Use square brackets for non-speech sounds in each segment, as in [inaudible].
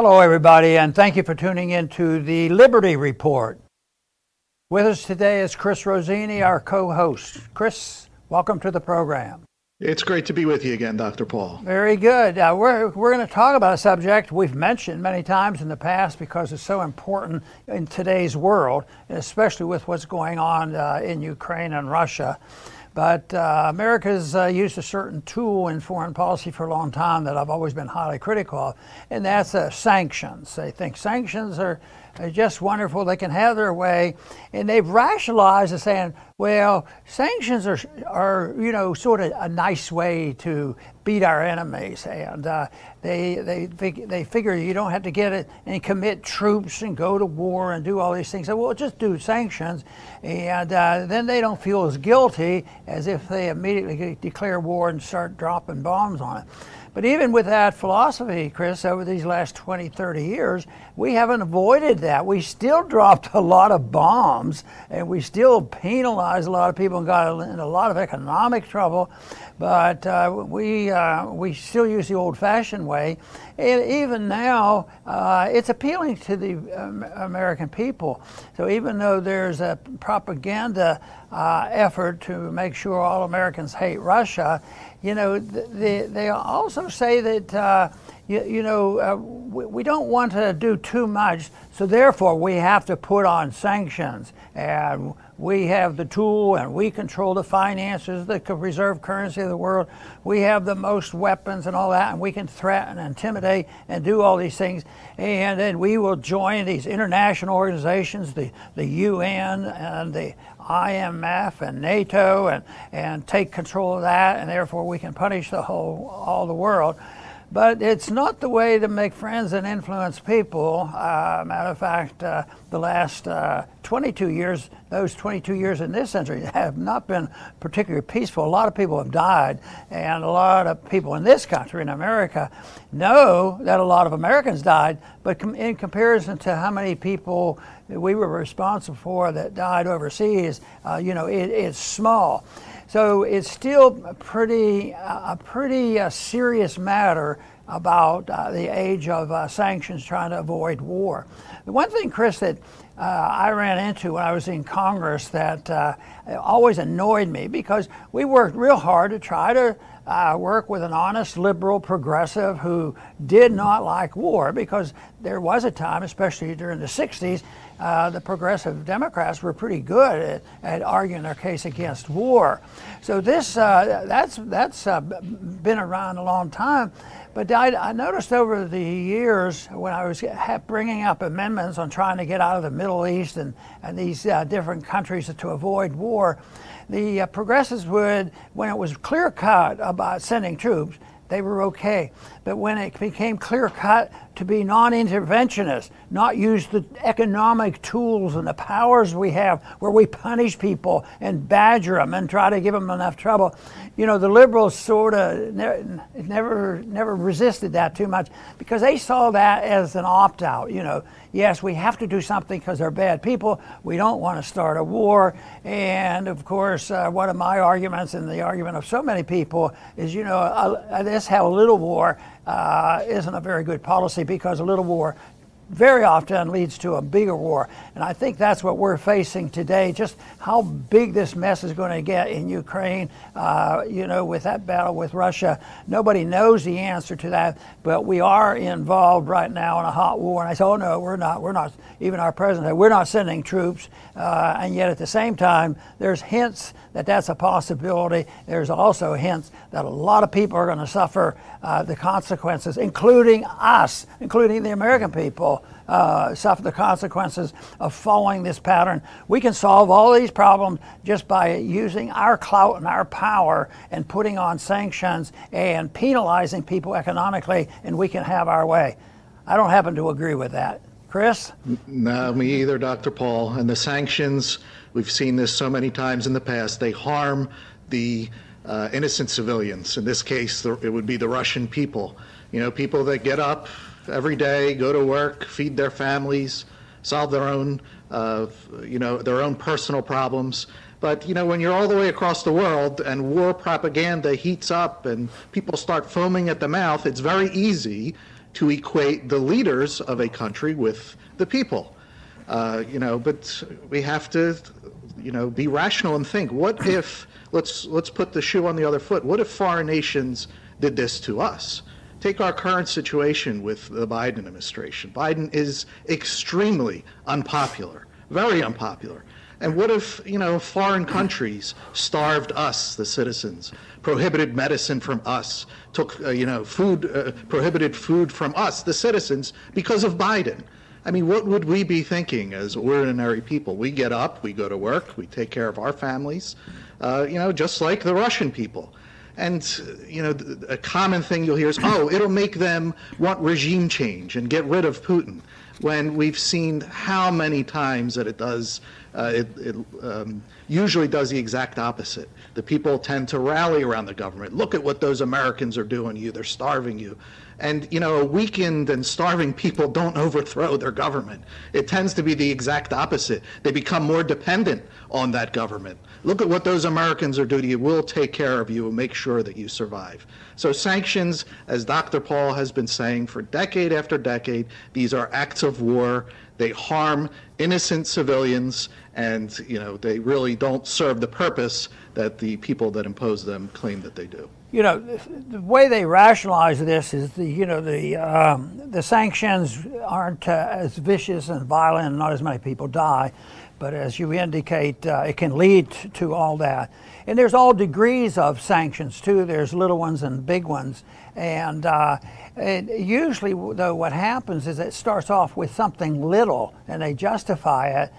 Hello, everybody, and thank you for tuning in to the Liberty Report. With us today is Chris Rossini, our co host. Chris, welcome to the program. It's great to be with you again, Dr. Paul. Very good. Uh, we're we're going to talk about a subject we've mentioned many times in the past because it's so important in today's world, especially with what's going on uh, in Ukraine and Russia. But uh, America's uh, used a certain tool in foreign policy for a long time that I've always been highly critical of, and that's uh, sanctions. They think sanctions are, are, just wonderful. They can have their way, and they've rationalized as saying, well, sanctions are, are you know, sort of a nice way to beat our enemies, and uh, they they they figure you don't have to get it and commit troops and go to war and do all these things. So well, just do sanctions, and uh, then they don't feel as guilty as if they immediately declare war and start dropping bombs on it. But even with that philosophy, Chris, over these last 20, 30 years, we haven't avoided that. We still dropped a lot of bombs and we still penalized a lot of people and got in a lot of economic trouble. But uh, we, uh, we still use the old fashioned way. And even now, uh, it's appealing to the um, American people. So even though there's a propaganda uh, effort to make sure all Americans hate Russia, you know, they, they also say that, uh, you, you, know, uh, we, we, don't want to do too much, so therefore we have to put on sanctions. And we have the tool and we control the finances, the reserve currency of the world. We have the most weapons and all that, and we can threaten and intimidate and do all these things. And then we will join these international organizations, the, the UN and the IMF and NATO and, and take control of that, and therefore we can punish the whole, all the world. But it's not the way to make friends and influence people. Uh, matter of fact, uh, the last uh, 22 years, those 22 years in this century have not been particularly peaceful. A lot of people have died, and a lot of people in this country, in America, know that a lot of Americans died, but com- in comparison to how many people we were responsible for that died overseas, uh, you know, it, it's small. So it's still pretty, a pretty uh, serious matter about uh, the age of uh, sanctions trying to avoid war. The one thing, Chris, that uh, I ran into when I was in Congress that uh, always annoyed me because we worked real hard to try to uh, work with an honest liberal progressive who did not like war because there was a time, especially during the 60s, uh, the progressive Democrats were pretty good at, at, arguing their case against war. So this uh, that's that's uh, been around a long time. But I, I, noticed over the years when I was bringing up amendments on trying to get out of the Middle East and, and these uh, different countries to avoid war, the uh, progressives would, when it was clear cut about sending troops, they were okay. But when it became clear cut to be non interventionist, not use the economic tools and the powers we have where we punish people and badger them and try to give them enough trouble, you know, the liberals sort of ne- never, never resisted that too much because they saw that as an opt out. You know, yes, we have to do something because they're bad people. We don't want to start a war. And of course, uh, one of my arguments and the argument of so many people is, you know, uh, let's have a little war uh, isn't a very good policy because a little war very often leads to a bigger war. And I think that's what we're facing today. Just how big this mess is going to get in Ukraine, uh, you know, with that battle with Russia. Nobody knows the answer to that, but we are involved right now in a hot war. And I said, oh, no, we're not. We're not. Even our president said, we're not sending troops. Uh, and yet at the same time, there's hints that that's a possibility. There's also hints that a lot of people are going to suffer uh, the consequences, including us, including the American people, uh, suffer the consequences of following this pattern. We can solve all these problems just by using our clout and our power and putting on sanctions and penalizing people economically, and we can have our way. I don't happen to agree with that. Chris? No, me either, Dr. Paul. And the sanctions, we've seen this so many times in the past, they harm the uh, innocent civilians. In this case, it would be the Russian people. You know, people that get up every day, go to work, feed their families, solve their own, uh, you know, their own personal problems. But you know, when you're all the way across the world and war propaganda heats up and people start foaming at the mouth, it's very easy to equate the leaders of a country with the people. Uh, you know, but we have to, you know, be rational and think. What if let's let's put the shoe on the other foot? What if foreign nations did this to us? Take our current situation with the Biden administration. Biden is extremely unpopular, very unpopular. And what if, you know, foreign countries starved us, the citizens, prohibited medicine from us, took, uh, you know, food, uh, prohibited food from us, the citizens, because of Biden? I mean, what would we be thinking as ordinary people? We get up, we go to work, we take care of our families, uh, you know, just like the Russian people. And, you know, a common thing you'll hear is, oh, it'll make them want regime change and get rid of Putin, when we've seen how many times that it does, uh, it, it um, usually does the exact opposite. The people tend to rally around the government. Look at what those Americans are doing to you. They're starving you. And, you know, weakened and starving people don't overthrow their government. It tends to be the exact opposite. They become more dependent on that government. Look at what those Americans are doing. We'll take care of you and make sure that you survive. So sanctions, as Dr. Paul has been saying for decade after decade, these are acts of war. They harm innocent civilians, and you know they really don't serve the purpose that the people that impose them claim that they do you know, the way they rationalize this is the, you know, the um, the sanctions aren't uh, as vicious and violent, and not as many people die, but as you indicate, uh, it can lead to all that. And there's all degrees of sanctions too. There's little ones and big ones, and, uh, and usually, though, what happens is it starts off with something little, and they justify it,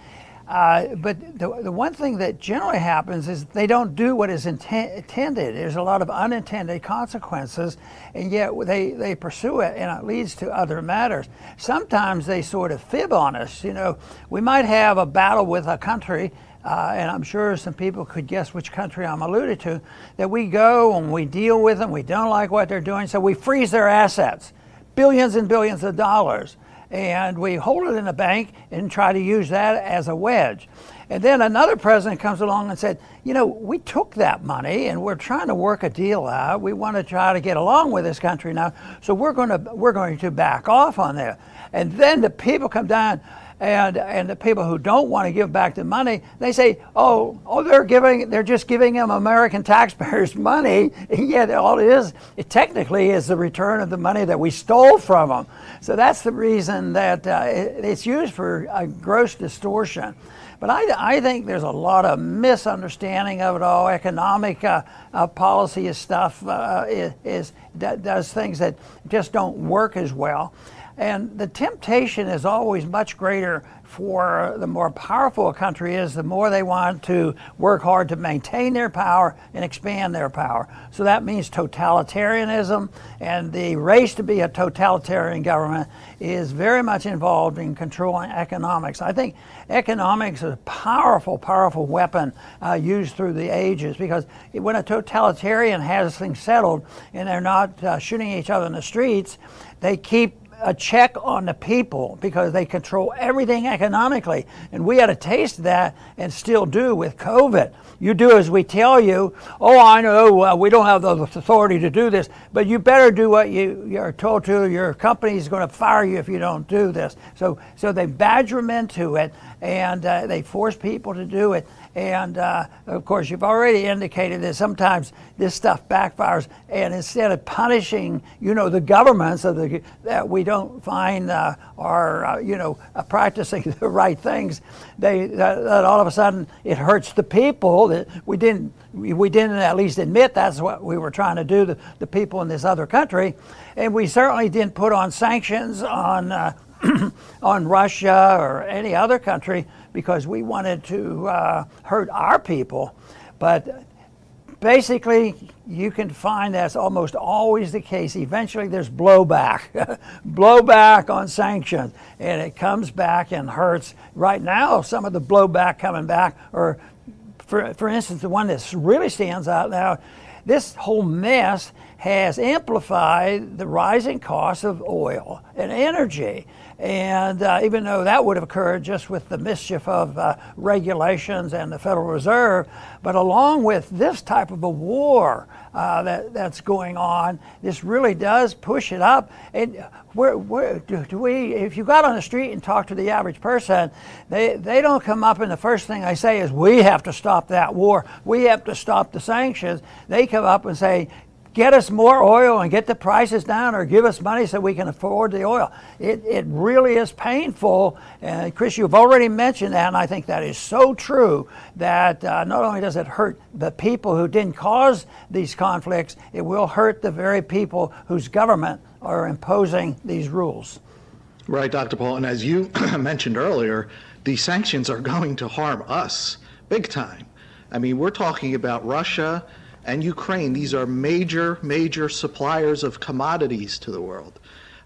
uh, but the, the one thing that generally happens is they don't do what is inten- intended. There's a lot of unintended consequences, and yet they, they pursue it, and it leads to other matters. Sometimes they sort of fib on us. You know, we might have a battle with a country, uh, and I'm sure some people could guess which country I'm alluded to, that we go and we deal with them, we don't like what they're doing, so we freeze their assets, billions and billions of dollars and we hold it in the bank and try to use that as a wedge. And then another president comes along and said, you know, we took that money and we're trying to work a deal out. We want to try to get along with this country now, so we're going to we're going to back off on that. And then the people come down and and the people who don't want to give back the money, they say, "Oh, oh, they're giving, they're just giving them American [laughs] taxpayers' money." [laughs] And yet, all it is, it technically is the return of the money that we stole from them. So that's the reason that uh, it, it's used for a gross distortion. But I, I think there's a lot of misunderstanding of it all. Economic uh, uh, policy stuff uh, is, is does things that just don't work as well. And the temptation is always much greater for the more powerful a country is, the more they want to work hard to maintain their power and expand their power. So that means totalitarianism, and the race to be a totalitarian government is very much involved in controlling economics. I think economics is a powerful, powerful weapon uh, used through the ages because when a totalitarian has things settled and they're not uh, shooting each other in the streets, they keep a check on the people because they control everything economically. And we had a taste of that and still do with COVID. You do as we tell you. Oh, I know uh, we don't have the authority to do this, but you better do what you, you're told to. Your company is going to fire you if you don't do this. So, so they badger them into it and uh, they force people to do it. And uh, of course, you've already indicated that sometimes this stuff backfires. And instead of punishing, you know, the governments of the, that we don't find uh, are, uh, you know, uh, practicing [laughs] the right things, they that, that, all of a sudden it hurts the people that we didn't we didn't at least admit that's what we were trying to do to the people in this other country, and we certainly didn't put on sanctions on. Uh, [clears throat] on Russia or any other country because we wanted to uh, hurt our people. But basically, you can find that's almost always the case. Eventually, there's blowback, [laughs] blowback on sanctions, and it comes back and hurts. Right now, some of the blowback coming back, or for, for instance, the one that really stands out now, this whole mess has amplified the rising cost of oil and energy. And uh, even though that would have occurred just with the mischief of uh, regulations and the Federal Reserve, but along with this type of a war uh, that, that's going on, this really does push it up. And where, where do, do, we, if you got on the street and talk to the average person, they, they don't come up and the first thing they say is, we have to stop that war. We have to stop the sanctions. They come up and say, get us more oil and get the prices down or give us money so we can afford the oil. It, it really is painful. And Chris, you've already mentioned that, and I think that is so true that uh, not only does it hurt the people who didn't cause these conflicts, it will hurt the very people whose government are imposing these rules. Right, Dr. Paul. And as you [clears throat] mentioned earlier, these sanctions are going to harm us big time. I mean, we're talking about Russia and Ukraine. These are major, major suppliers of commodities to the world.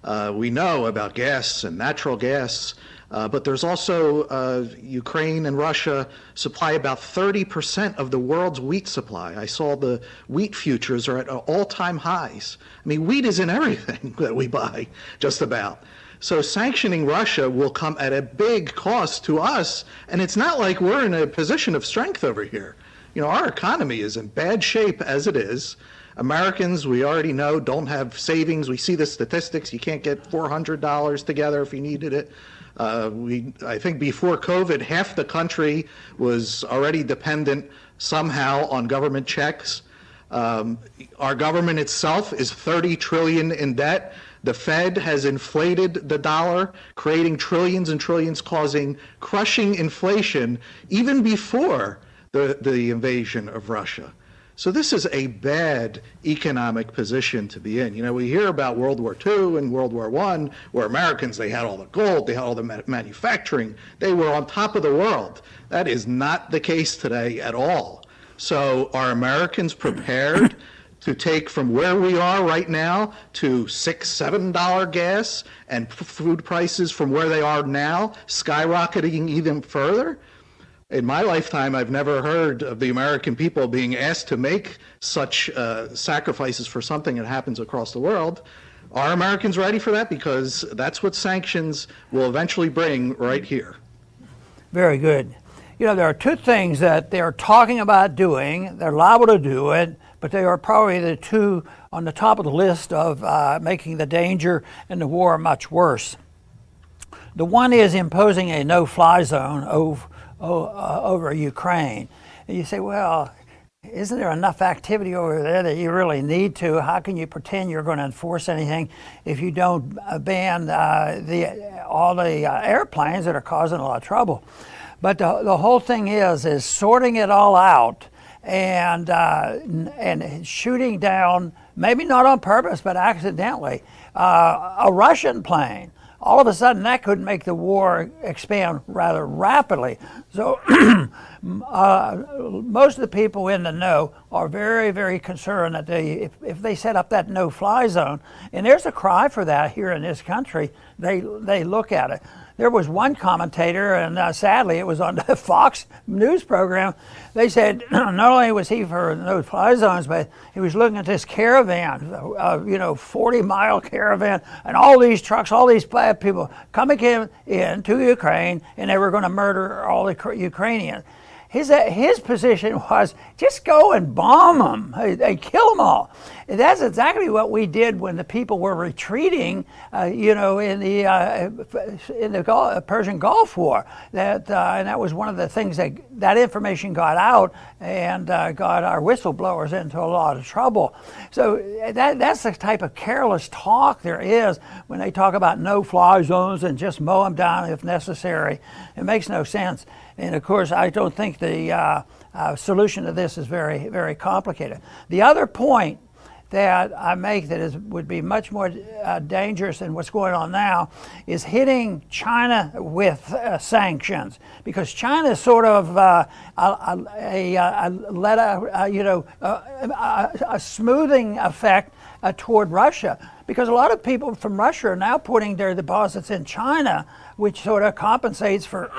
Uh, we know about gas and natural gas, uh, but there's also uh, Ukraine and Russia supply about 30% of the world's wheat supply. I saw the wheat futures are at all time highs. I mean, wheat is in everything [laughs] that we buy, just about. So sanctioning Russia will come at a big cost to us, and it's not like we're in a position of strength over here. You know, our economy is in bad shape as it is. Americans, we already know, don't have savings. We see the statistics. You can't get $400 together if you needed it. Uh, we, I think before COVID, half the country was already dependent somehow on government checks. Um, our government itself is 30 trillion in debt. The Fed has inflated the dollar, creating trillions and trillions, causing crushing inflation even before the, the invasion of Russia. So this is a bad economic position to be in. You know, we hear about World War II and World War I, where Americans, they had all the gold, they had all the manufacturing, they were on top of the world. That is not the case today at all. So are Americans prepared to take from where we are right now to six, seven dollar gas and food prices from where they are now skyrocketing even further? In my lifetime, I've never heard of the American people being asked to make such uh, sacrifices for something that happens across the world. Are Americans ready for that? Because that's what sanctions will eventually bring right here. Very good. You know, there are two things that they're talking about doing. They're liable to do it, but they are probably the two on the top of the list of uh, making the danger and the war much worse. The one is imposing a no fly zone over uh, over Ukraine. And you say, well, isn't there enough activity over there that you really need to? How can you pretend you're going to enforce anything if you don't uh, ban uh, the, all the uh, airplanes that are causing a lot of trouble? But the, the whole thing is is sorting it all out and uh, and shooting down, maybe not on purpose, but accidentally, uh, a Russian plane all of a sudden that could make the war expand rather rapidly. So [clears throat] uh, most of the people in the know are very, very concerned that they, if, if they set up that no-fly zone, and there's a cry for that here in this country, they, they look at it there was one commentator, and uh, sadly it was on [laughs] the Fox News program. They said [clears throat] not only was he for no fly zones, but he was looking at this caravan, uh, you know, 40 mile caravan, and all these trucks, all these people coming in, in to Ukraine, and they were going to murder all the Ukrainians. His, uh, his position [laughs] was just go and bomb them, they kill them all. And that's exactly what we did when the people were retreating, uh, you know, in the uh, in the Gulf, uh, Persian Gulf War. That uh, and that was one of the things that that information got out and uh, got our whistleblowers into a lot of trouble. So that that's the type of careless talk there is when they talk about no-fly zones and just mow them down if necessary. It makes no sense. And of course, I don't think the uh, uh, solution to this is very, very complicated. The other point that I make that is, would be much more uh, dangerous than what's going on now is hitting China with uh, sanctions because China is sort of uh, a, a, a, a, you know a smoothing effect uh, toward Russia because a lot of people from Russia are now putting their deposits in China, which sort of compensates for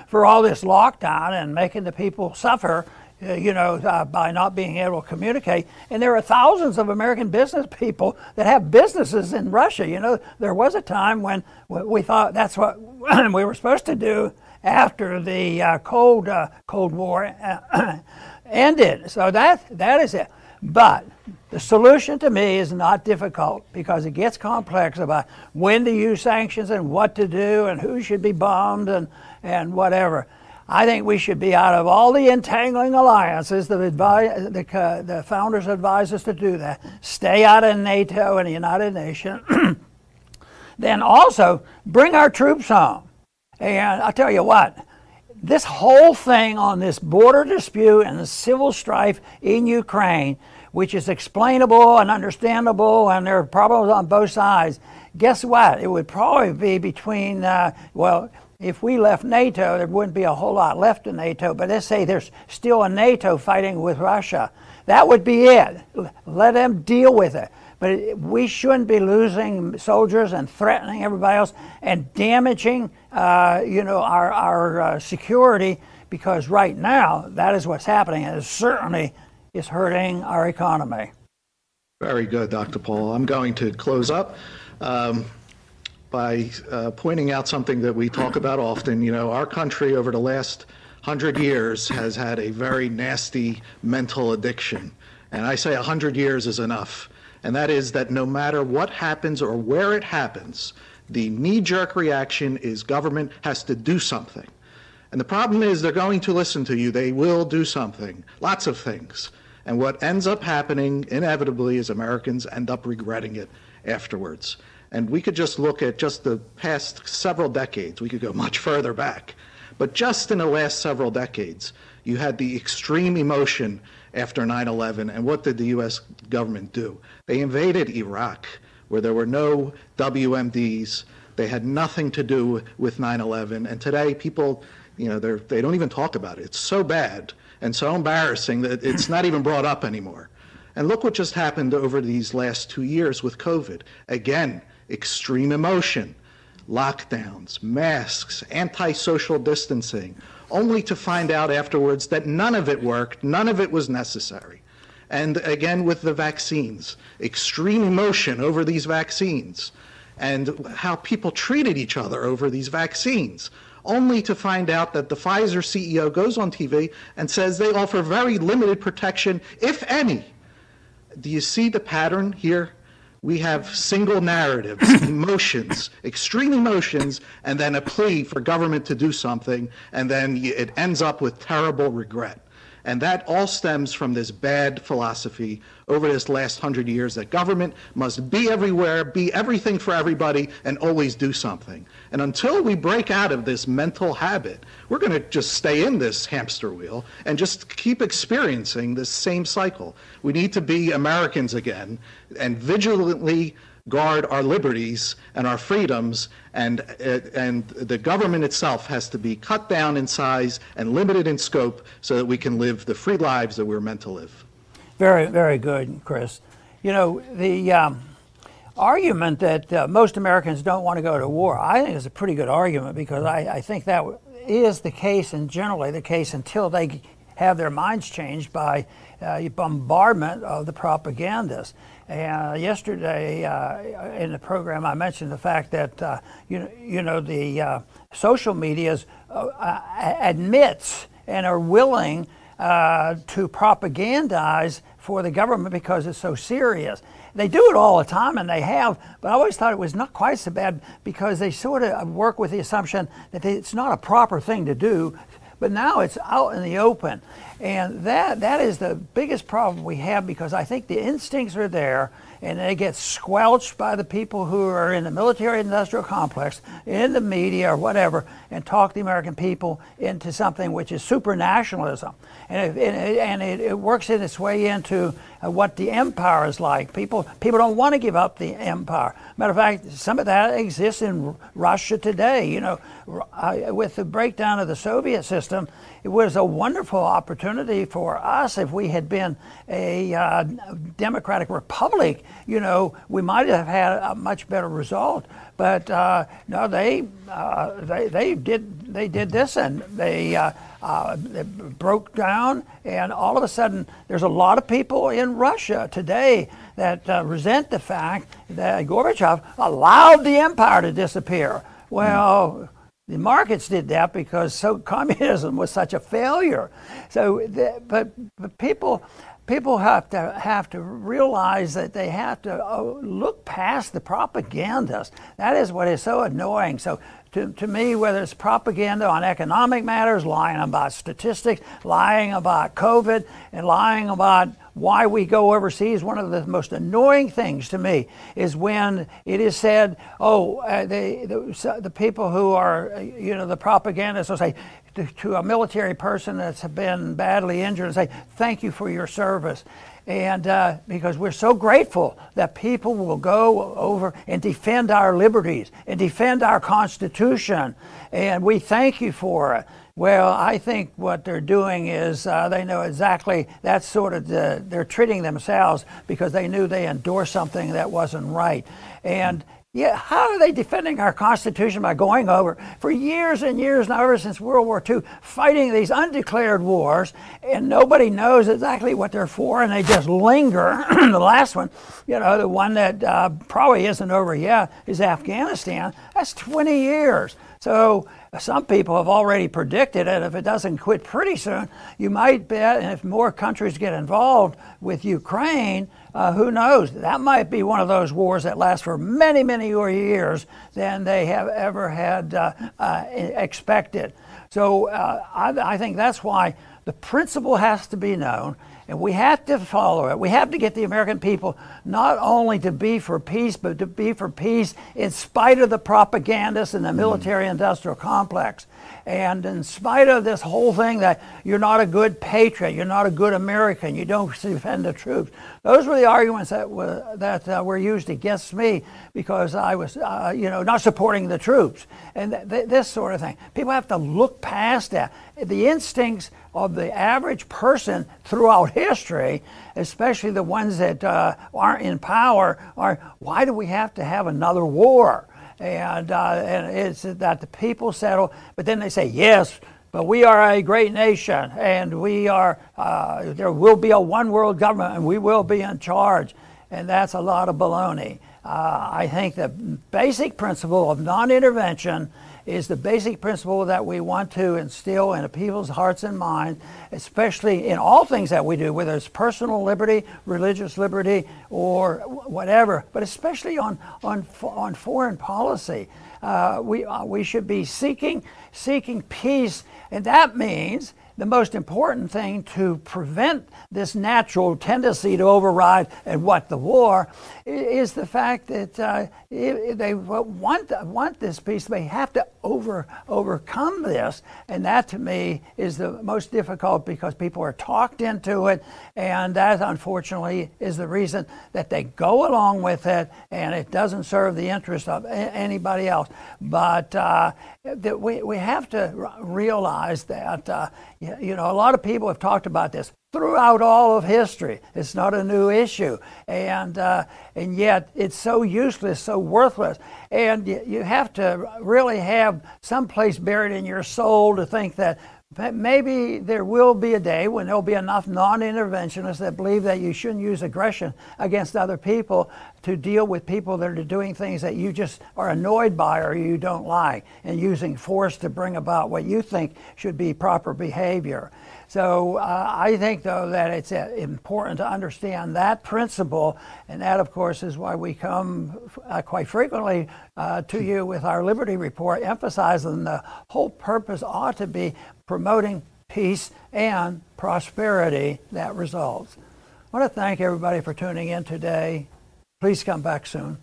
[clears throat] for all this lockdown and making the people suffer uh, you know, uh, by not being able to communicate. And there are thousands of American business people that have businesses in Russia. You know, there was a time when we thought that's what [clears throat] we were supposed to do after the uh, Cold uh, Cold War uh, [clears throat] ended. So that that is it. But the solution to me is not difficult because it gets complex about when to use sanctions and what to do and who should be bombed and, and whatever. I think we should be out of all the entangling alliances. The, advi- the, uh, the founders advise us to do that. Stay out of NATO and the United Nations. [clears throat] then also bring our troops home. And I'll tell you what, this whole thing on this border dispute and the civil strife in Ukraine, which is explainable and understandable, and there are problems on both sides. Guess what? It would probably be between, uh, well, if we left NATO, there wouldn't be a whole lot left in NATO, but let's say there's still a NATO fighting with Russia. That would be it. Let them deal with it. But we shouldn't be losing soldiers and threatening everybody else and damaging, uh, you know, our, our uh, security because right now that is what's happening and it certainly is hurting our economy. Very good, Dr. Paul. I'm going to close up. Um, by uh, pointing out something that we talk about often. You know, our country over the last hundred years has had a very nasty mental addiction. And I say a hundred years is enough. And that is that no matter what happens or where it happens, the knee jerk reaction is government has to do something. And the problem is they're going to listen to you. They will do something, lots of things. And what ends up happening inevitably is Americans end up regretting it afterwards. And we could just look at just the past several decades. We could go much further back. But just in the last several decades, you had the extreme emotion after 9 11. And what did the U.S. government do? They invaded Iraq, where there were no WMDs. They had nothing to do with 9 11. And today, people, you know, they don't even talk about it. It's so bad and so embarrassing that it's not even brought up anymore. And look what just happened over these last two years with COVID. Again, extreme emotion, lockdowns, masks, anti-social distancing, only to find out afterwards that none of it worked, none of it was necessary. And again with the vaccines, extreme emotion over these vaccines and how people treated each other over these vaccines, only to find out that the Pfizer CEO goes on TV and says they offer very limited protection, if any. Do you see the pattern here? We have single narratives, [laughs] emotions, extreme emotions, and then a plea for government to do something, and then it ends up with terrible regret. And that all stems from this bad philosophy over this last hundred years that government must be everywhere, be everything for everybody, and always do something. And until we break out of this mental habit, we're going to just stay in this hamster wheel and just keep experiencing this same cycle. We need to be Americans again and vigilantly guard our liberties and our freedoms, and, uh, and the government itself has to be cut down in size and limited in scope so that we can live the free lives that we're meant to live. Very, very good, Chris. You know, the um, argument that uh, most Americans don't want to go to war, I think is a pretty good argument because I, I think that is the case and generally the case until they have their minds changed by uh, bombardment of the propagandists. And yesterday uh, in the program, I mentioned the fact that uh, you, you know the uh, social medias uh, admits and are willing uh, to propagandize for the government because it's so serious. They do it all the time, and they have, but I always thought it was not quite so bad because they sort of work with the assumption that it's not a proper thing to do, but now it's out in the open. And that, that is the biggest problem we have because I think the instincts are there and they get squelched by the people who are in the military industrial complex, in the media or whatever, and talk the American people into something which is super nationalism. And it, and it, it works in its way into uh, what the empire is like. People, people don't want to give up the empire. Matter of fact, some of that exists in Russia today. You know, with the breakdown of the Soviet system, it was a wonderful opportunity for us if we had been a uh, democratic republic you know, we might have had a much better result. But uh, no, they, uh, they, they, did, they did this and they, uh, uh, it broke down, and all of a sudden, there's a lot of people in Russia today that uh, resent the fact that Gorbachev allowed the empire to disappear. Well, the markets did that because so [laughs] communism was such a failure. So, the, but, but people people have to have to realize that they have to uh, look past the propagandists. That is what is so annoying. So to, to me, whether it's propaganda on economic matters, lying about statistics, lying about COVID, and lying about why we go overseas, one of the most annoying things to me is when it is said, oh, uh, they, the, the people who are, you know, the propagandists will say, to, to, a military person that's been badly injured and say, thank you for your service. And uh, because we're so grateful that people will go over and defend our liberties and defend our Constitution, and we thank you for it. Well, I think what they're doing is uh, they know exactly that's sort of the, they're treating themselves because they knew they endorsed something that wasn't right. And yeah, how are they defending our Constitution by going over for years and years now, ever since World War II, fighting these undeclared wars, and nobody knows exactly what they're for, and they just linger. [clears throat] the last one, you know, the one that uh, probably isn't over yet is Afghanistan. That's 20 years. So some people have already predicted it. If it doesn't quit pretty soon, you might bet, and if more countries get involved with Ukraine, uh, who knows? That might be one of those wars that lasts for many, many more years than they have ever had uh, uh, expected. So uh, I, I think that's why the principle has to be known. And we have to follow it. We have to get the American people not only to be for peace, but to be for peace in spite of the propagandists and the mm-hmm. military industrial complex. And in spite of this whole thing that you're not a good patriot, you're not a good American, you don't [laughs] defend the troops, those were the arguments that were, that uh, were used against me because I was, uh, you know, not supporting the troops and th- th- this sort of thing. People have to look past that. The instincts of the average person throughout history, especially the ones that uh, aren't in power, are why do we have to have another war? And, uh, and it's that the people settle. But then they say, yes, but we are a great nation, and we are. Uh, there will be a one world government, and we will be in charge, and that's a lot of baloney. Uh, I think the basic principle of non-intervention is the basic principle that we want to instill in people's hearts and minds, especially in all things that we do, whether it's personal liberty, religious liberty, or whatever, but especially on, on, on foreign policy. Uh, we, uh, we should be seeking, seeking peace, and that means the most important thing to prevent this natural tendency to override and what the war is the fact that uh, they want want this peace. They have to over overcome this, and that to me is the most difficult because people are talked into it, and that unfortunately is the reason that they go along with it, and it doesn't serve the interest of anybody else. But uh, that we we have to realize that uh, you know a lot of people have talked about this throughout all of history. It's not a new issue. And, uh, and yet it's so useless, so worthless. And you have to really have some place buried in your soul to think that maybe there will be a day when there'll be enough non-interventionists that believe that you shouldn't use aggression against other people to deal with people that are doing things that you just are annoyed by or you don't like and using force to bring about what you think should be proper behavior. So uh, I think, though, that it's uh, important to understand that principle, and that, of course, is why we come uh, quite frequently uh, to you with our Liberty Report, emphasizing the whole purpose ought to be promoting peace and prosperity that results. I want to thank everybody for tuning in today. Please come back soon.